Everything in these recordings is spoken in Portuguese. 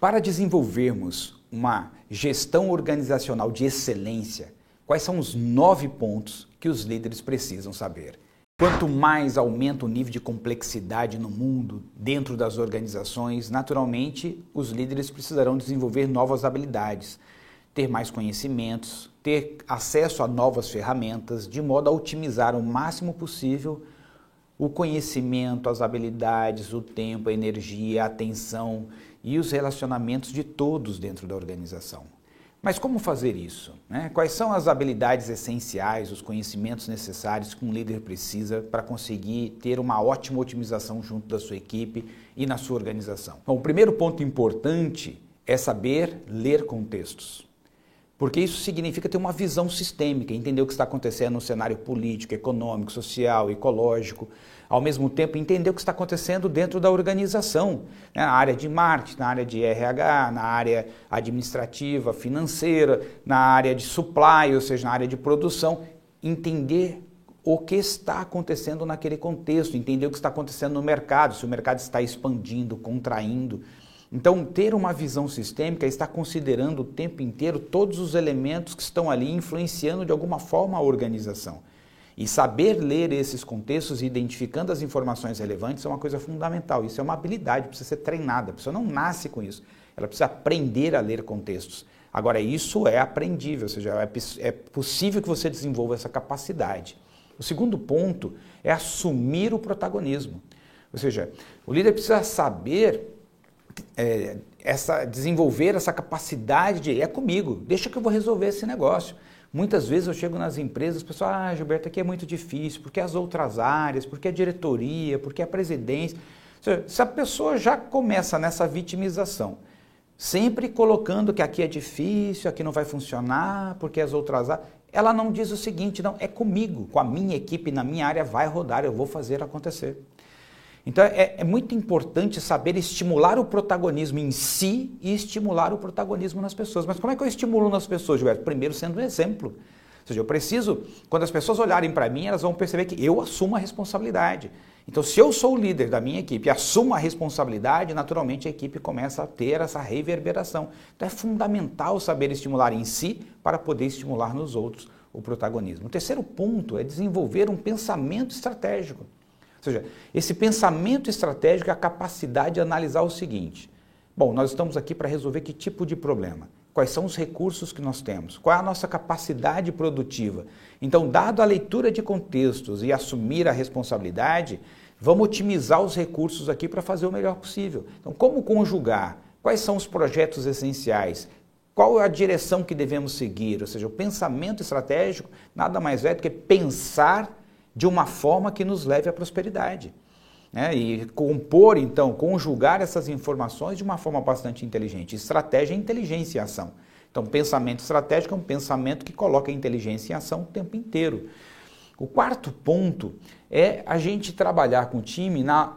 Para desenvolvermos uma gestão organizacional de excelência, quais são os nove pontos que os líderes precisam saber? Quanto mais aumenta o nível de complexidade no mundo, dentro das organizações, naturalmente os líderes precisarão desenvolver novas habilidades, ter mais conhecimentos, ter acesso a novas ferramentas, de modo a otimizar o máximo possível o conhecimento, as habilidades, o tempo, a energia, a atenção e os relacionamentos de todos dentro da organização. Mas como fazer isso? Né? Quais são as habilidades essenciais, os conhecimentos necessários que um líder precisa para conseguir ter uma ótima otimização junto da sua equipe e na sua organização? Bom, o primeiro ponto importante é saber ler contextos porque isso significa ter uma visão sistêmica, entender o que está acontecendo no cenário político, econômico, social, ecológico, ao mesmo tempo entender o que está acontecendo dentro da organização, né? na área de marketing, na área de RH, na área administrativa, financeira, na área de supply, ou seja, na área de produção, entender o que está acontecendo naquele contexto, entender o que está acontecendo no mercado, se o mercado está expandindo, contraindo, então, ter uma visão sistêmica é está considerando o tempo inteiro todos os elementos que estão ali influenciando de alguma forma a organização. E saber ler esses contextos e identificando as informações relevantes é uma coisa fundamental. Isso é uma habilidade, precisa ser treinada. A pessoa não nasce com isso. Ela precisa aprender a ler contextos. Agora, isso é aprendível, ou seja, é, é possível que você desenvolva essa capacidade. O segundo ponto é assumir o protagonismo. Ou seja, o líder precisa saber é, essa, desenvolver essa capacidade de é comigo, deixa que eu vou resolver esse negócio. Muitas vezes eu chego nas empresas, o pessoal, ah, Gilberto, aqui é muito difícil, porque as outras áreas, porque a diretoria, porque a presidência. Se a pessoa já começa nessa vitimização, sempre colocando que aqui é difícil, aqui não vai funcionar, porque as outras áreas. Ela não diz o seguinte, não, é comigo, com a minha equipe, na minha área vai rodar, eu vou fazer acontecer. Então é, é, muito importante saber estimular o protagonismo em si e estimular o protagonismo nas pessoas. Mas como é que eu estimulo nas pessoas, Gilberto? Primeiro sendo um exemplo. Ou seja, eu preciso, quando as pessoas olharem para mim, elas vão perceber que eu assumo a responsabilidade. Então, se eu sou o líder da minha equipe e assumo a responsabilidade, naturalmente a equipe começa a ter essa reverberação. Então, é fundamental saber estimular em si para poder estimular nos outros o protagonismo. O terceiro ponto é desenvolver um pensamento estratégico. Ou seja, esse pensamento estratégico é a capacidade de analisar o seguinte: bom, nós estamos aqui para resolver que tipo de problema? Quais são os recursos que nós temos? Qual é a nossa capacidade produtiva? Então, dado a leitura de contextos e assumir a responsabilidade, vamos otimizar os recursos aqui para fazer o melhor possível. Então, como conjugar? Quais são os projetos essenciais? Qual é a direção que devemos seguir? Ou seja, o pensamento estratégico nada mais é do que pensar de uma forma que nos leve à prosperidade. Né? E compor, então, conjugar essas informações de uma forma bastante inteligente. Estratégia é inteligência em ação. Então, pensamento estratégico é um pensamento que coloca a inteligência em ação o tempo inteiro. O quarto ponto é a gente trabalhar com o time na,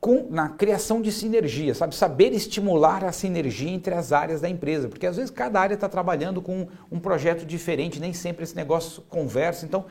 com, na criação de sinergia, sabe? Saber estimular a sinergia entre as áreas da empresa, porque às vezes cada área está trabalhando com um projeto diferente, nem sempre esse negócio conversa. Então,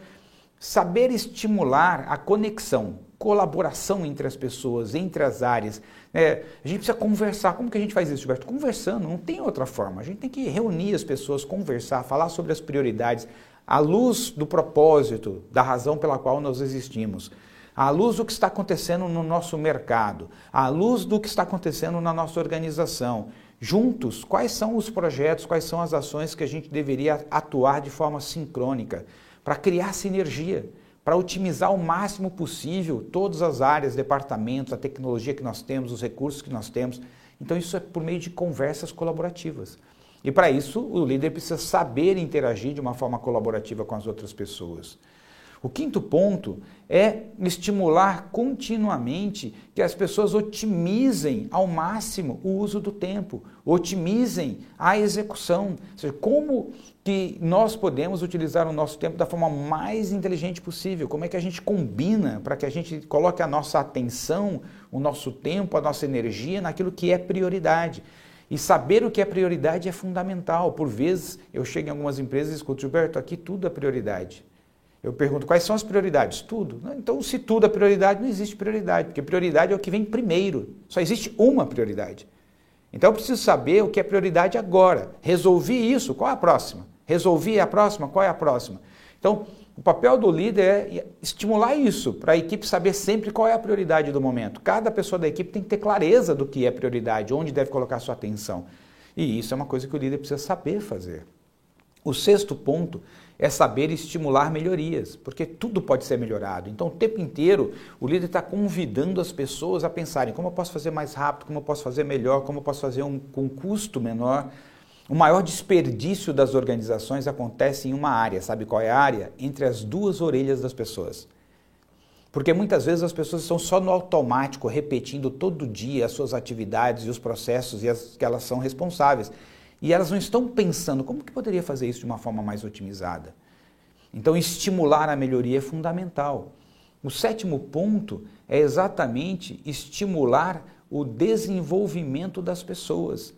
Saber estimular a conexão, colaboração entre as pessoas, entre as áreas. É, a gente precisa conversar. Como que a gente faz isso, Gilberto? Conversando, não tem outra forma. A gente tem que reunir as pessoas, conversar, falar sobre as prioridades, à luz do propósito, da razão pela qual nós existimos, à luz do que está acontecendo no nosso mercado, à luz do que está acontecendo na nossa organização. Juntos, quais são os projetos, quais são as ações que a gente deveria atuar de forma sincrônica? Para criar sinergia, para otimizar o máximo possível todas as áreas, departamentos, a tecnologia que nós temos, os recursos que nós temos. Então, isso é por meio de conversas colaborativas. E para isso, o líder precisa saber interagir de uma forma colaborativa com as outras pessoas. O quinto ponto é estimular continuamente que as pessoas otimizem ao máximo o uso do tempo, otimizem a execução. Ou seja, como que nós podemos utilizar o nosso tempo da forma mais inteligente possível? Como é que a gente combina para que a gente coloque a nossa atenção, o nosso tempo, a nossa energia naquilo que é prioridade? E saber o que é prioridade é fundamental. Por vezes eu chego em algumas empresas e escuto, Gilberto, aqui tudo é prioridade. Eu pergunto quais são as prioridades? Tudo. Então, se tudo é prioridade, não existe prioridade, porque prioridade é o que vem primeiro. Só existe uma prioridade. Então eu preciso saber o que é prioridade agora. Resolvi isso, qual é a próxima? Resolvi a próxima, qual é a próxima? Então, o papel do líder é estimular isso, para a equipe saber sempre qual é a prioridade do momento. Cada pessoa da equipe tem que ter clareza do que é prioridade, onde deve colocar sua atenção. E isso é uma coisa que o líder precisa saber fazer. O sexto ponto é saber estimular melhorias, porque tudo pode ser melhorado. Então, o tempo inteiro, o líder está convidando as pessoas a pensarem como eu posso fazer mais rápido, como eu posso fazer melhor, como eu posso fazer um, com custo menor. O maior desperdício das organizações acontece em uma área, sabe qual é a área? Entre as duas orelhas das pessoas. Porque muitas vezes as pessoas estão só no automático, repetindo todo dia as suas atividades e os processos e as que elas são responsáveis. E elas não estão pensando como que poderia fazer isso de uma forma mais otimizada. Então, estimular a melhoria é fundamental. O sétimo ponto é exatamente estimular o desenvolvimento das pessoas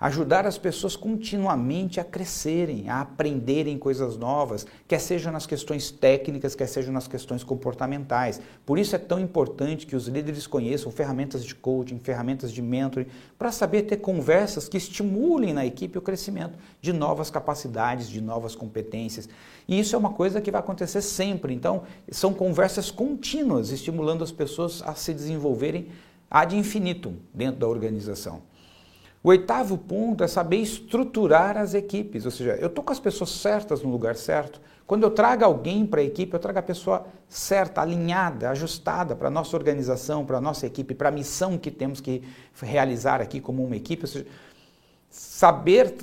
ajudar as pessoas continuamente a crescerem, a aprenderem coisas novas, quer seja nas questões técnicas, quer seja nas questões comportamentais. Por isso é tão importante que os líderes conheçam ferramentas de coaching, ferramentas de mentoring, para saber ter conversas que estimulem na equipe o crescimento de novas capacidades, de novas competências. E isso é uma coisa que vai acontecer sempre. Então, são conversas contínuas, estimulando as pessoas a se desenvolverem ad infinitum dentro da organização. O oitavo ponto é saber estruturar as equipes, ou seja, eu estou com as pessoas certas no lugar certo. Quando eu trago alguém para a equipe, eu trago a pessoa certa, alinhada, ajustada para a nossa organização, para a nossa equipe, para a missão que temos que realizar aqui como uma equipe. Ou seja, saber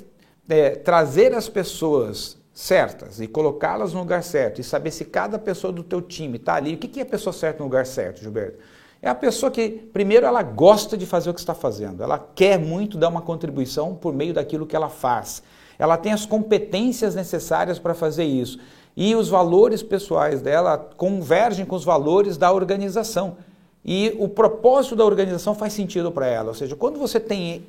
é, trazer as pessoas certas e colocá-las no lugar certo e saber se cada pessoa do teu time está ali. O que é a pessoa certa no lugar certo, Gilberto? É a pessoa que, primeiro, ela gosta de fazer o que está fazendo, ela quer muito dar uma contribuição por meio daquilo que ela faz. Ela tem as competências necessárias para fazer isso. E os valores pessoais dela convergem com os valores da organização. E o propósito da organização faz sentido para ela. Ou seja, quando você tem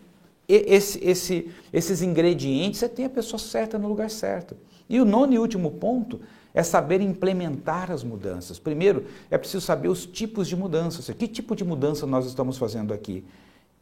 esse, esse, esses ingredientes, você tem a pessoa certa no lugar certo. E o nono e último ponto é saber implementar as mudanças. Primeiro, é preciso saber os tipos de mudanças. Que tipo de mudança nós estamos fazendo aqui?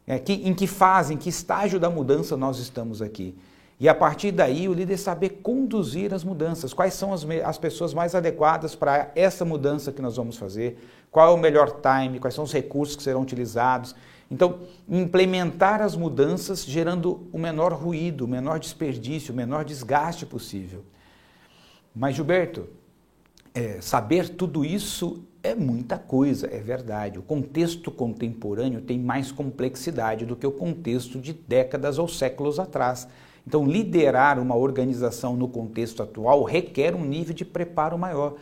É, que, em que fase, em que estágio da mudança nós estamos aqui? E a partir daí, o líder saber conduzir as mudanças. Quais são as, as pessoas mais adequadas para essa mudança que nós vamos fazer? Qual é o melhor time? Quais são os recursos que serão utilizados? Então, implementar as mudanças gerando o menor ruído, o menor desperdício, o menor desgaste possível. Mas, Gilberto, é, saber tudo isso é muita coisa, é verdade. O contexto contemporâneo tem mais complexidade do que o contexto de décadas ou séculos atrás. Então, liderar uma organização no contexto atual requer um nível de preparo maior.